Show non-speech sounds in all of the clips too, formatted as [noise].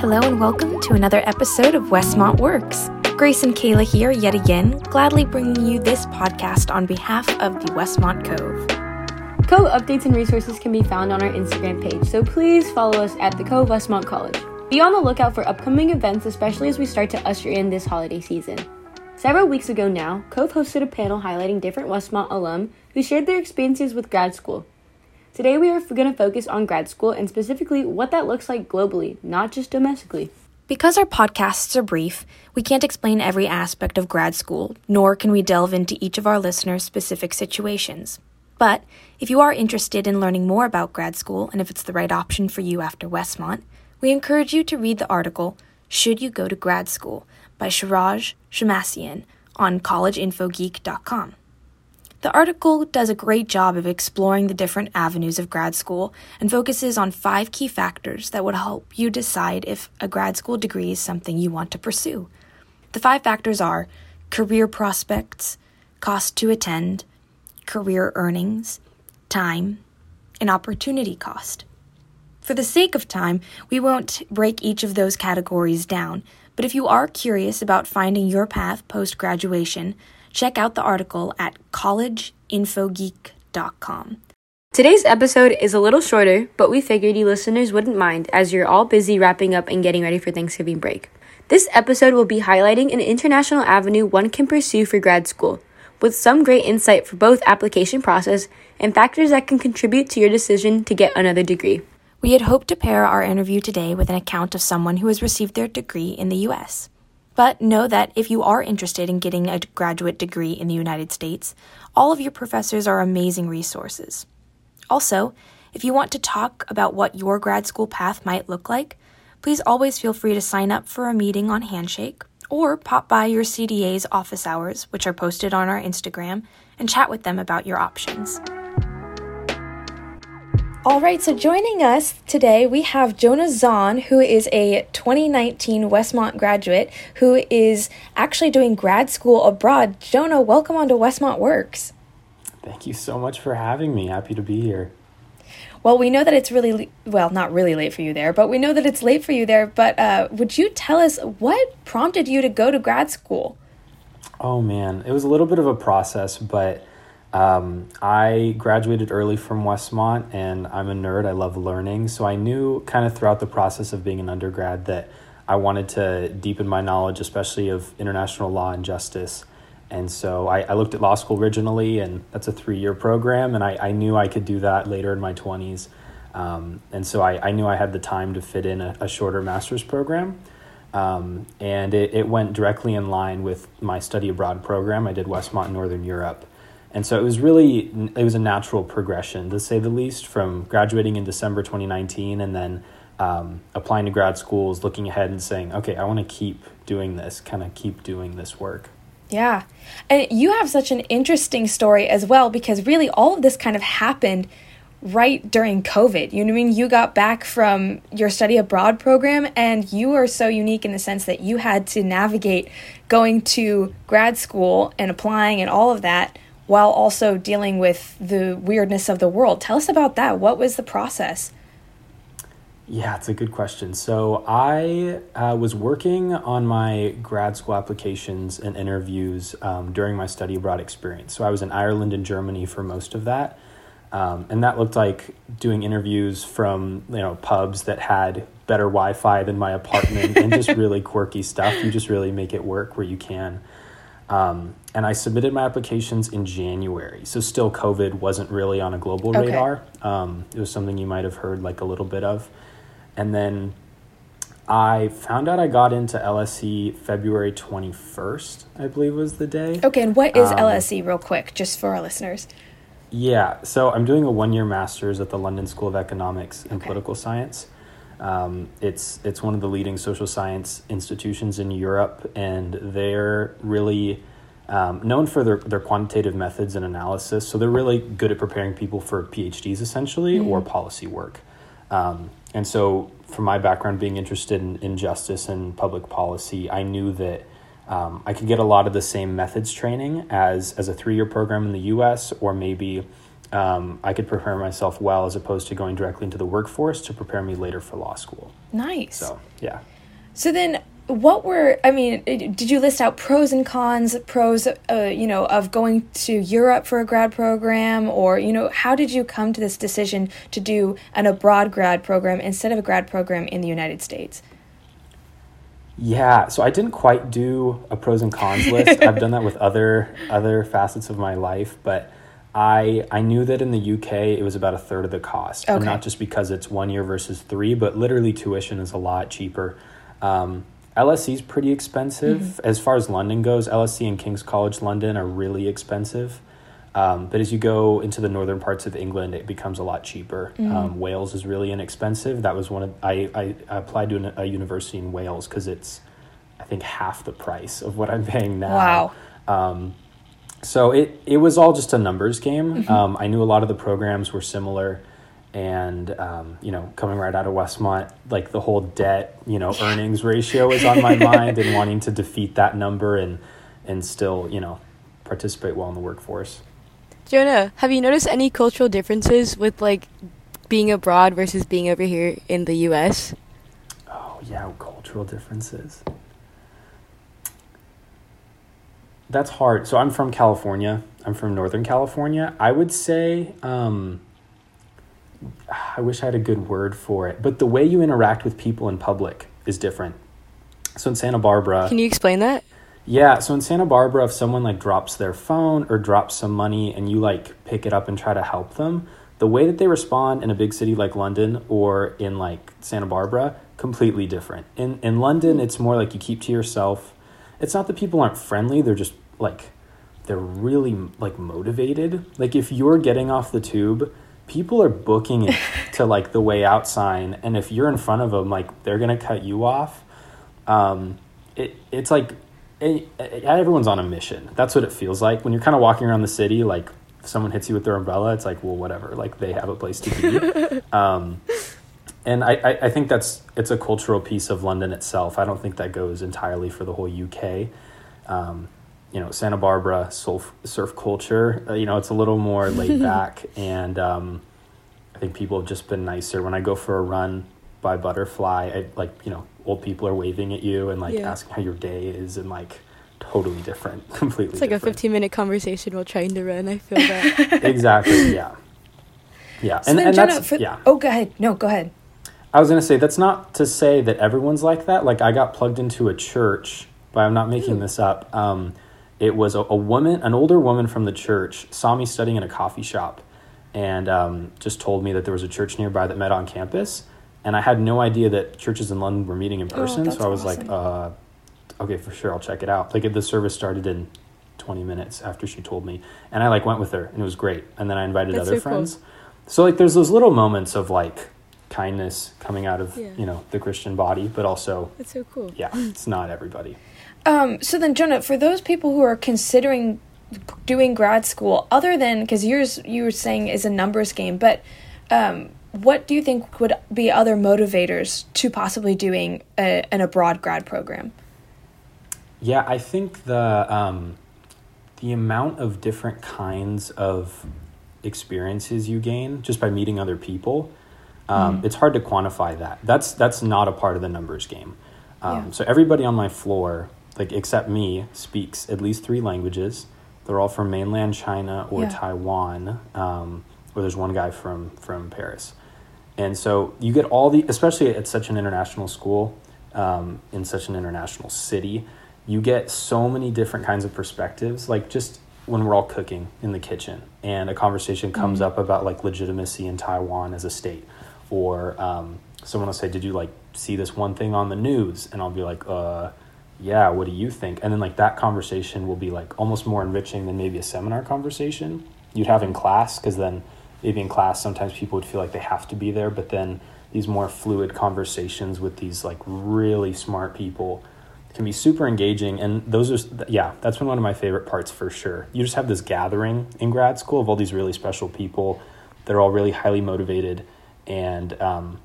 Hello and welcome to another episode of Westmont Works. Grace and Kayla here yet again, gladly bringing you this podcast on behalf of the Westmont Cove. Cove updates and resources can be found on our Instagram page, so please follow us at the Cove Westmont College. Be on the lookout for upcoming events, especially as we start to usher in this holiday season. Several weeks ago now, Cove hosted a panel highlighting different Westmont alum who shared their experiences with grad school. Today, we are going to focus on grad school and specifically what that looks like globally, not just domestically. Because our podcasts are brief, we can't explain every aspect of grad school, nor can we delve into each of our listeners' specific situations. But if you are interested in learning more about grad school and if it's the right option for you after Westmont, we encourage you to read the article Should You Go to Grad School by Shiraj Shamassian on collegeinfogeek.com. The article does a great job of exploring the different avenues of grad school and focuses on five key factors that would help you decide if a grad school degree is something you want to pursue. The five factors are career prospects, cost to attend, career earnings, time, and opportunity cost. For the sake of time, we won't break each of those categories down, but if you are curious about finding your path post graduation, check out the article at collegeinfogeek.com. Today's episode is a little shorter, but we figured you listeners wouldn't mind as you're all busy wrapping up and getting ready for Thanksgiving break. This episode will be highlighting an international avenue one can pursue for grad school, with some great insight for both application process and factors that can contribute to your decision to get another degree. We had hoped to pair our interview today with an account of someone who has received their degree in the US. But know that if you are interested in getting a graduate degree in the United States, all of your professors are amazing resources. Also, if you want to talk about what your grad school path might look like, please always feel free to sign up for a meeting on Handshake or pop by your CDA's office hours, which are posted on our Instagram, and chat with them about your options. All right, so joining us today, we have Jonah Zahnd, who is a 2019 Westmont graduate who is actually doing grad school abroad. Jonah, welcome onto Westmont Works. Thank you so much for having me. Happy to be here. Well, we know that it's really, well, not really late for you there, but we know that it's late for you there. But uh, would you tell us what prompted you to go to grad school? Oh, man. It was a little bit of a process, but um, I graduated early from Westmont and I'm a nerd. I love learning. So I knew kind of throughout the process of being an undergrad that I wanted to deepen my knowledge, especially of international law and justice. And so I, I looked at law school originally, and that's a three year program. And I, I knew I could do that later in my 20s. Um, and so I, I knew I had the time to fit in a, a shorter master's program. Um, and it, it went directly in line with my study abroad program. I did Westmont in Northern Europe. And so it was really it was a natural progression to say the least from graduating in December 2019 and then um, applying to grad schools, looking ahead and saying, okay, I want to keep doing this, kind of keep doing this work. Yeah. And you have such an interesting story as well because really all of this kind of happened right during COVID. You know I mean? You got back from your study abroad program and you are so unique in the sense that you had to navigate going to grad school and applying and all of that while also dealing with the weirdness of the world. Tell us about that. What was the process? Yeah, it's a good question. So I uh, was working on my grad school applications and interviews um, during my study abroad experience. So I was in Ireland and Germany for most of that. Um, and that looked like doing interviews from you know pubs that had better Wi-Fi than my apartment and just [laughs] really quirky stuff. You just really make it work where you can. Um, and I submitted my applications in January. So still COVID wasn't really on a global okay. radar. Um, it was something you might have heard like a little bit of. And then I found out I got into LSE February 21st, I believe was the day. Okay, and what is um, LSE, real quick, just for our listeners? Yeah, so I'm doing a one year master's at the London School of Economics and okay. Political Science. Um, it's it's one of the leading social science institutions in Europe, and they're really um, known for their, their quantitative methods and analysis. So they're really good at preparing people for PhDs essentially mm-hmm. or policy work. Um, and so, from my background, being interested in, in justice and public policy, I knew that um, I could get a lot of the same methods training as as a three year program in the U.S. or maybe um, I could prepare myself well as opposed to going directly into the workforce to prepare me later for law school. Nice. So, yeah. So then, what were I mean? Did you list out pros and cons? Pros, uh, you know, of going to Europe for a grad program, or you know, how did you come to this decision to do an abroad grad program instead of a grad program in the United States? Yeah, so I didn't quite do a pros and cons list. [laughs] I've done that with other other facets of my life, but I I knew that in the UK it was about a third of the cost, Okay. and not just because it's one year versus three, but literally tuition is a lot cheaper. Um, LSE is pretty expensive as far as London goes. LSE and King's College London are really expensive, um, but as you go into the northern parts of England, it becomes a lot cheaper. Um, Wales is really inexpensive. That was one of I I, I applied to an, a university in Wales because it's I think half the price of what I'm paying now. Wow. So it it was all just a numbers game. Um, I knew a lot of the programs were similar, and um, you know, coming right out of Westmont, like the whole debt, you know, earnings ratio is on my [laughs] mind, and wanting to defeat that number and and still, you know, participate well in the workforce. Jonah, have you noticed any cultural differences with like being abroad versus being over here in the US? Oh yeah, cultural differences. That's hard. So I'm from California. I'm from Northern California. I would say um, I wish I had a good word for it, but the way you interact with people in public is different. So in Santa Barbara, Can you explain that? yeah, so in Santa Barbara, if someone like drops their phone or drops some money and you like pick it up and try to help them, the way that they respond in a big city like London or in like Santa Barbara, completely different. In in London, it's more like you keep to yourself. It's not that people aren't friendly, they're just like they're really like motivated. Like if you're getting off the tube, people are booking it [laughs] to like the way out sign and if you're in front of them, like they're going to cut you off. Um it it's like it, it- everyone's on a mission. That's what it feels like when you're kind of walking around the city. Like if someone hits you with their umbrella, it's like, well, whatever. Like they have a place to be. [laughs] um, and I, I, I think that's it's a cultural piece of London itself. I don't think that goes entirely for the whole UK. Um, you know, Santa Barbara surf, surf culture. Uh, you know, it's a little more [laughs] laid back, and um, I think people have just been nicer. When I go for a run by Butterfly, I like you know old people are waving at you and like Yeah. asking how your day is, and like totally different, [laughs] completely. It's like a 15 minute conversation while trying to run. I feel that. [laughs] exactly. Yeah. Yeah, So and, then, and Jenna, that's for, yeah. oh, go ahead. No, go ahead. I was gonna say that's not to say that everyone's like that. Like I got plugged into a church, but I'm not making this up. Um, it was a, a woman, an older woman from the church, saw me studying in a coffee shop, and um, just told me that there was a church nearby that met on campus. And I had no idea that churches in London were meeting in person, that's so I was awesome. like, uh, "Okay, for sure, I'll check it out." Like the service started in 20 minutes after she told me, and I like went with her, and it was great. And then I invited That's other so cool. friends. So like, there's those little moments of like kindness coming out of Yeah. you know the Christian body, but also it's so cool. yeah, [laughs] it's not everybody. Um, so then, Jonah, for those people who are considering doing grad school, other than because yours you were saying is a numbers game, but um, what do you think would be other motivators to possibly doing a, an abroad grad program? Yeah, I think the um, the amount of different kinds of experiences you gain just by meeting other people, um, it's hard to quantify that. That's that's not a part of the numbers game. Um, Yeah. So everybody on my floor, like except me, speaks at least three languages. They're all from mainland China or Yeah. Taiwan, um, or there's one guy from from Paris. And so you get all the, especially at such an international school, um, in such an international city, you get so many different kinds of perspectives. Like just when we're all cooking in the kitchen and a conversation comes up about like legitimacy in Taiwan as a state, or um, someone will say, "Did you like see this one thing on the news?" And I'll be like, "Uh." Yeah, what do you think? And then like that conversation will be like almost more enriching than maybe a seminar conversation you'd have in class because then maybe in class sometimes people would feel like they have to be there but then these more fluid conversations with these like really smart people can be super engaging and those are yeah that's been one of my favorite parts for sure you just have this gathering in grad school of all these really special people they're all really highly motivated and um,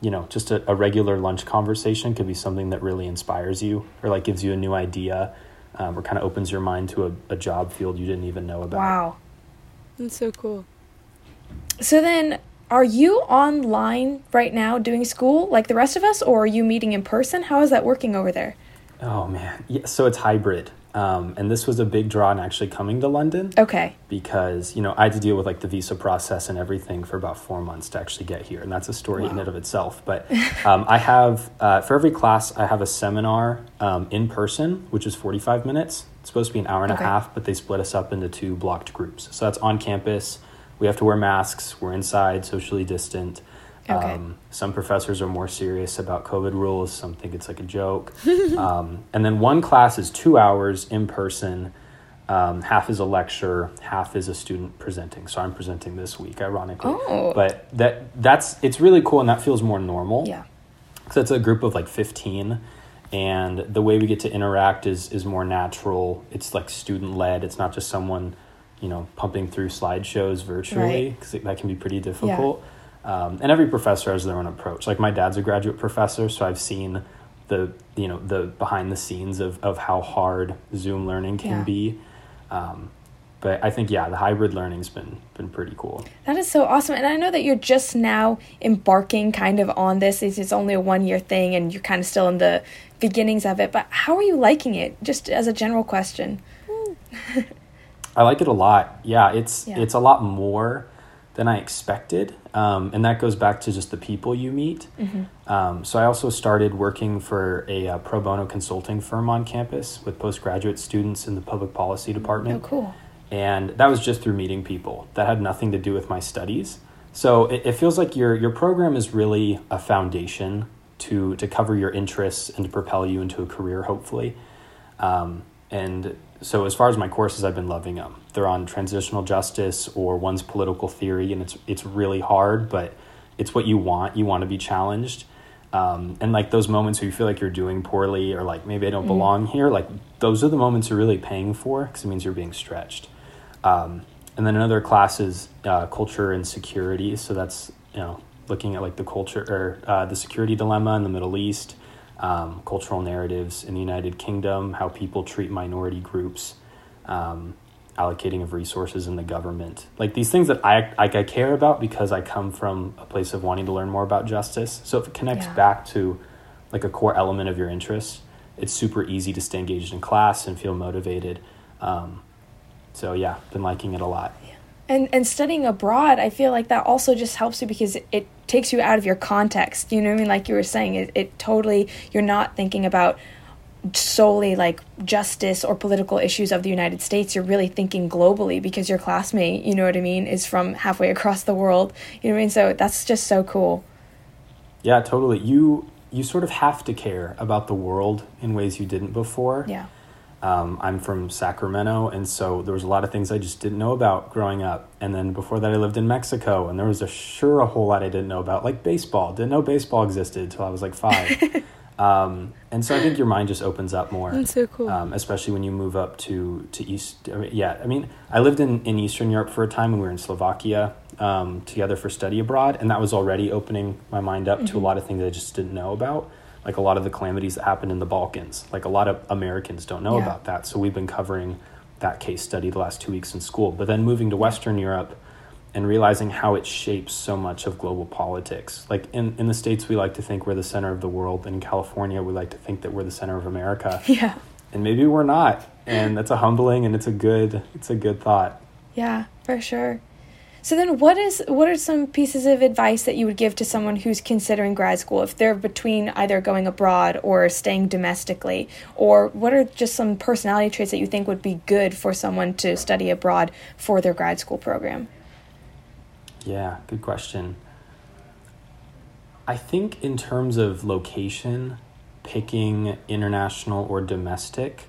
you know just a, a regular lunch conversation could be something that really inspires you or like gives you a new idea um, or kind of opens your mind to a, a job field you didn't even know about Wow. That's so cool. So then, are you online right now doing school like the rest of us, or are you meeting in person? How is that working over there? Oh man, yeah. So it's hybrid, um, and this was a big draw in actually coming to London. Okay. Because you know I had to deal with like the visa process and everything for about four months to actually get here, and that's a story wow. in and of itself. But um, I have uh, for every class I have a seminar um, in person, which is forty five minutes. It's supposed to be an hour and okay. a half, but they split us up into two blocked groups. So that's on campus. We have to wear masks. We're inside, socially distant. Okay. Um, some professors are more serious about COVID rules. Some think it's like a joke. [laughs] um, and then one class is two hours in person. Um, half is a lecture, half is a student presenting. So I'm presenting this week, ironically. Oh. But that that's it's really cool, and that feels more normal. Yeah. So it's a group of like 15, and the way we get to interact is is more natural. It's like student led. It's not just someone, you know, pumping through slideshows virtually because right. that can be pretty difficult. Yeah um, and every professor has their own approach. Like my dad's a graduate professor, so I've seen the you know the behind the scenes of of how hard Zoom learning can yeah. be. Um, but I think yeah, the hybrid learning's been been pretty cool. That is so awesome, and I know that you're just now embarking kind of on this. It's it's only a one year thing, and you're kind of still in the beginnings of it. But how are you liking it? Just as a general question. [laughs] I like it a lot. Yeah, it's yeah. it's a lot more than I expected. Um, and that goes back to just the people you meet. Mm-hmm. Um, so I also started working for a uh, pro bono consulting firm on campus with postgraduate students in the public policy department. Oh, cool. And that was just through meeting people. That had nothing to do with my studies. So it, it feels like your your program is really a foundation to to cover your interests and to propel you into a career, hopefully. Um, and so as far as my courses, I've been loving them. They're on transitional justice or one's political theory, and it's it's really hard, but it's what you want. You want to be challenged, um, and like those moments where you feel like you're doing poorly or like maybe I don't mm. belong here. Like those are the moments you're really paying for because it means you're being stretched. Um, and then another class is uh, culture and security. So that's you know looking at like the culture or uh, the security dilemma in the Middle East um, cultural narratives in the United Kingdom, how people treat minority groups, um, allocating of resources in the government. Like these things that I, I, I care about because I come from a place of wanting to learn more about justice. So if it connects yeah. back to like a core element of your interests, it's super easy to stay engaged in class and feel motivated. Um, so yeah, been liking it a lot and and studying abroad i feel like that also just helps you because it, it takes you out of your context. You know what i mean? Like you were saying it, it totally you're not thinking about solely like justice or political issues of the united states. You're really thinking globally because your classmate you know what i mean is from halfway across the world. You know what i mean? So that's just so cool. Yeah totally. You you sort of have to care about the world in ways you didn't before. Yeah um, I'm from Sacramento, and so there was a lot of things I just didn't know about growing up. And then before that, I lived in Mexico, and there was a sure a whole lot I didn't know about, like baseball. Didn't know baseball existed until I was like five. [laughs] um, and so I think your mind just opens up more. That's so cool. Um, especially when you move up to to East. I mean, yeah, I mean, I lived in in Eastern Europe for a time when we were in Slovakia um, together for study abroad, and that was already opening my mind up mm-hmm. to a mm-hmm. lot of things I just didn't know about like a lot of the calamities that happened in the Balkans. Like a lot of Americans don't know yeah. about that. So we've been covering that case study the last two weeks in school. But then moving to Western Europe and realizing how it shapes so much of global politics. Like in, in the States, we like to think we're the center of the world. In California, we like to think that we're the center of America. [laughs] Yeah. And maybe we're not. And that's a humbling and it's a good it's a good thought. Yeah, for sure. So then what is what are some pieces of advice that you would give to someone who's considering grad school if they're between either going abroad or staying domestically or what are just some personality traits that you think would be good for someone to study abroad for their grad school program? Yeah, good question. I think in terms of location, picking international or domestic,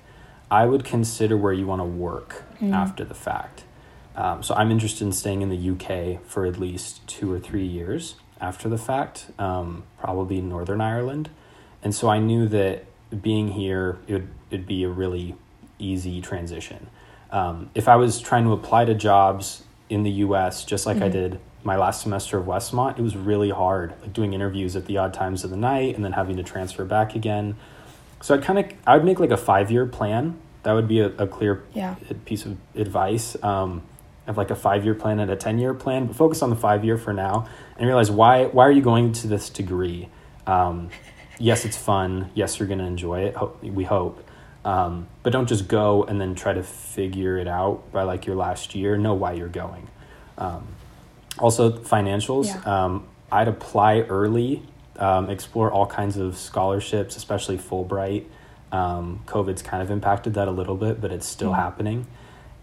I would consider where you want to work mm. after the fact. Um, so I'm interested in staying in the UK for at least two or three years after the fact, um, probably Northern Ireland. And so I knew that being here, it would it'd be a really easy transition. Um, if I was trying to apply to jobs in the US, just like mm-hmm. I did my last semester of Westmont, it was really hard, like doing interviews at the odd times of the night and then having to transfer back again. So I kind of I would make like a five year plan. That would be a, a clear yeah. piece of advice. Um, have like a five year plan and a 10 year plan, but focus on the five year for now and realize why, why are you going to this degree? Um, yes, it's fun. Yes, you're going to enjoy it. We hope. Um, but don't just go and then try to figure it out by like your last year. Know why you're going. Um, also, financials. Yeah. Um, I'd apply early, um, explore all kinds of scholarships, especially Fulbright. Um, COVID's kind of impacted that a little bit, but it's still happening.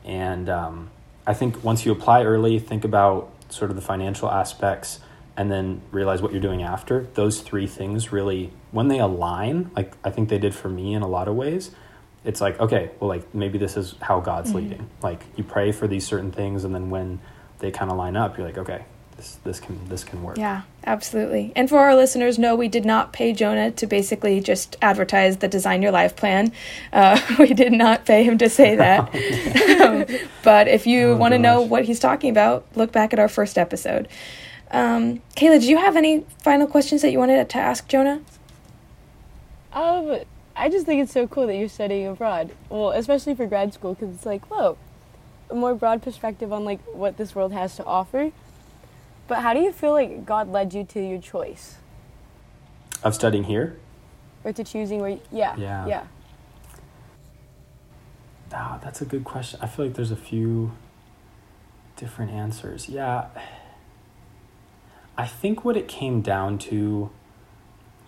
And um, I think once you apply early, think about sort of the financial aspects and then realize what you're doing after. Those three things really, when they align, like I think they did for me in a lot of ways, it's like, okay, well, like maybe this is how God's mm-hmm. leading. Like you pray for these certain things, and then when they kind of line up, you're like, okay, this this can this can work. Yeah, absolutely. And for our listeners, no, we did not pay Jonah to basically just advertise the Design Your Life plan. Uh, [laughs] we did not pay him to say [laughs] that. um, but if you Oh, want to know what he's talking about, look back at our first episode. Um, Kayla, do you have any final questions that you wanted to ask Jonah? Um, I just think it's so cool that you're studying abroad. Well, especially for grad school, because it's like, whoa, a more broad perspective on like what this world has to offer. But how do you feel like God led you to your choice, Of studying here, or to choosing where? You, yeah, Yeah. yeah. Ah, that's a good question. I feel like there's a few different answers. Yeah. I think what it came down to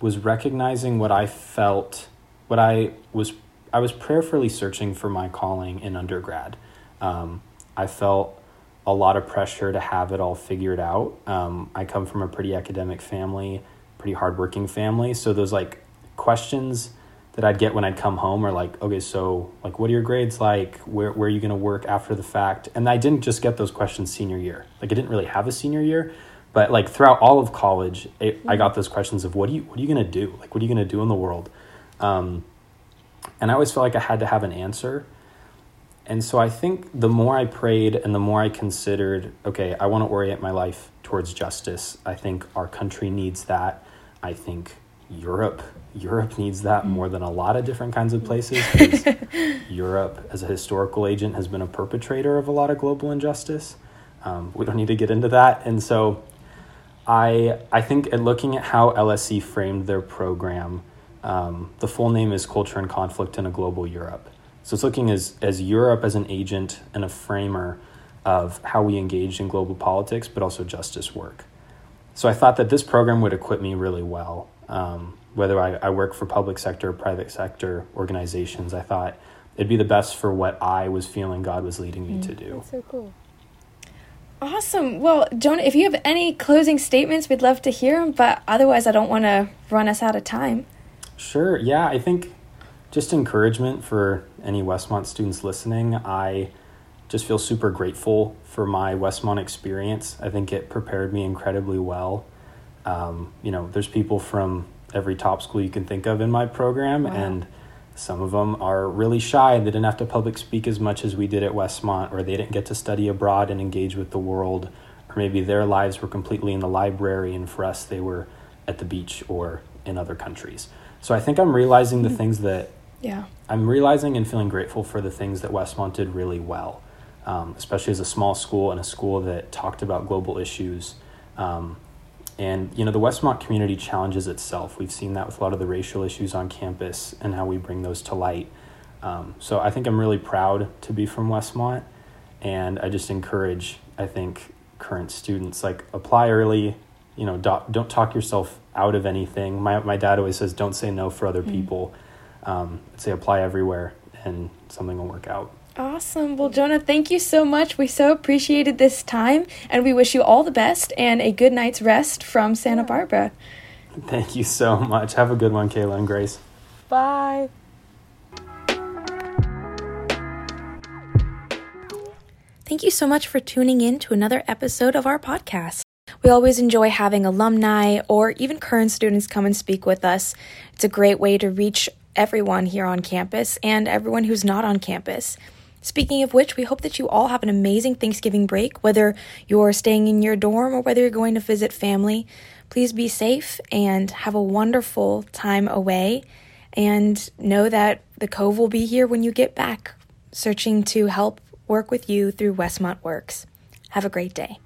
was recognizing what I felt, what I was I was prayerfully searching for my calling in undergrad. Um, I felt a lot of pressure to have it all figured out. Um, I come from a pretty academic family, pretty hardworking family, so those like questions that I'd get when I'd come home are like, okay, so like, what are your grades like? Where where are you going to work after the fact? And I didn't just get those questions senior year. Like, I didn't really have a senior year, but like throughout all of college, it, I got those questions of what do you what are you going to do? Like, what are you going to do in the world? Um, and I always felt like I had to have an answer. And so I think the more I prayed and the more I considered, okay, I want to orient my life towards justice. I think our country needs that. I think Europe Europe needs that more than a lot of different kinds of places [laughs] Europe, as a historical agent, has been a perpetrator of a lot of global injustice. Um, we don't need to get into that. And so I I think at looking at how LSE framed their program, um, the full name is Culture and Conflict in a Global Europe. So it's looking as as Europe as an agent and a framer of how we engage in global politics, but also justice work. So I thought that this program would equip me really well. Um, whether I, I work for public sector or private sector organizations, I thought it'd be the best for what I was feeling God was leading me to do. That's so cool. Awesome. Well, Jonah, if you have any closing statements, we'd love to hear them. But otherwise, I don't want to run us out of time. Sure. Yeah, I think just encouragement for any Westmont students listening. I just feel super grateful for my Westmont experience. I think it prepared me incredibly well. Um, you know, there's people from every top school you can think of in my program, Wow. and some of them are really shy. They didn't have to public speak as much as we did at Westmont, or they didn't get to study abroad and engage with the world, or maybe their lives were completely in the library, and for us, they were at the beach or in other countries. So I think I'm realizing the things that Yeah. I'm realizing and feeling grateful for the things that Westmont did really well, um, especially as a small school and a school that talked about global issues. Um, and you know, the Westmont community challenges itself. We've seen that with a lot of the racial issues on campus and how we bring those to light. Um, so I think I'm really proud to be from Westmont, and I just encourage, I think, current students like apply early. You know, do, don't talk yourself out of anything. My my dad always says, "Don't say no for other people." Um, I'd say apply everywhere, and something will work out. Awesome. Well, Jonah, thank you so much. We so appreciated this time, and we wish you all the best and a good night's rest from Santa Barbara. Thank you so much. Have a good one, Kayla and Grace. Bye. Thank you so much for tuning in to another episode of our podcast. We always enjoy having alumni or even current students come and speak with us. It's a great way to reach everyone here on campus and everyone who's not on campus. Speaking of which, we hope that you all have an amazing Thanksgiving break, whether you're staying in your dorm or whether you're going to visit family. Please be safe and have a wonderful time away. And know that the Cove will be here when you get back, searching to help work with you through Westmont Works. Have a great day.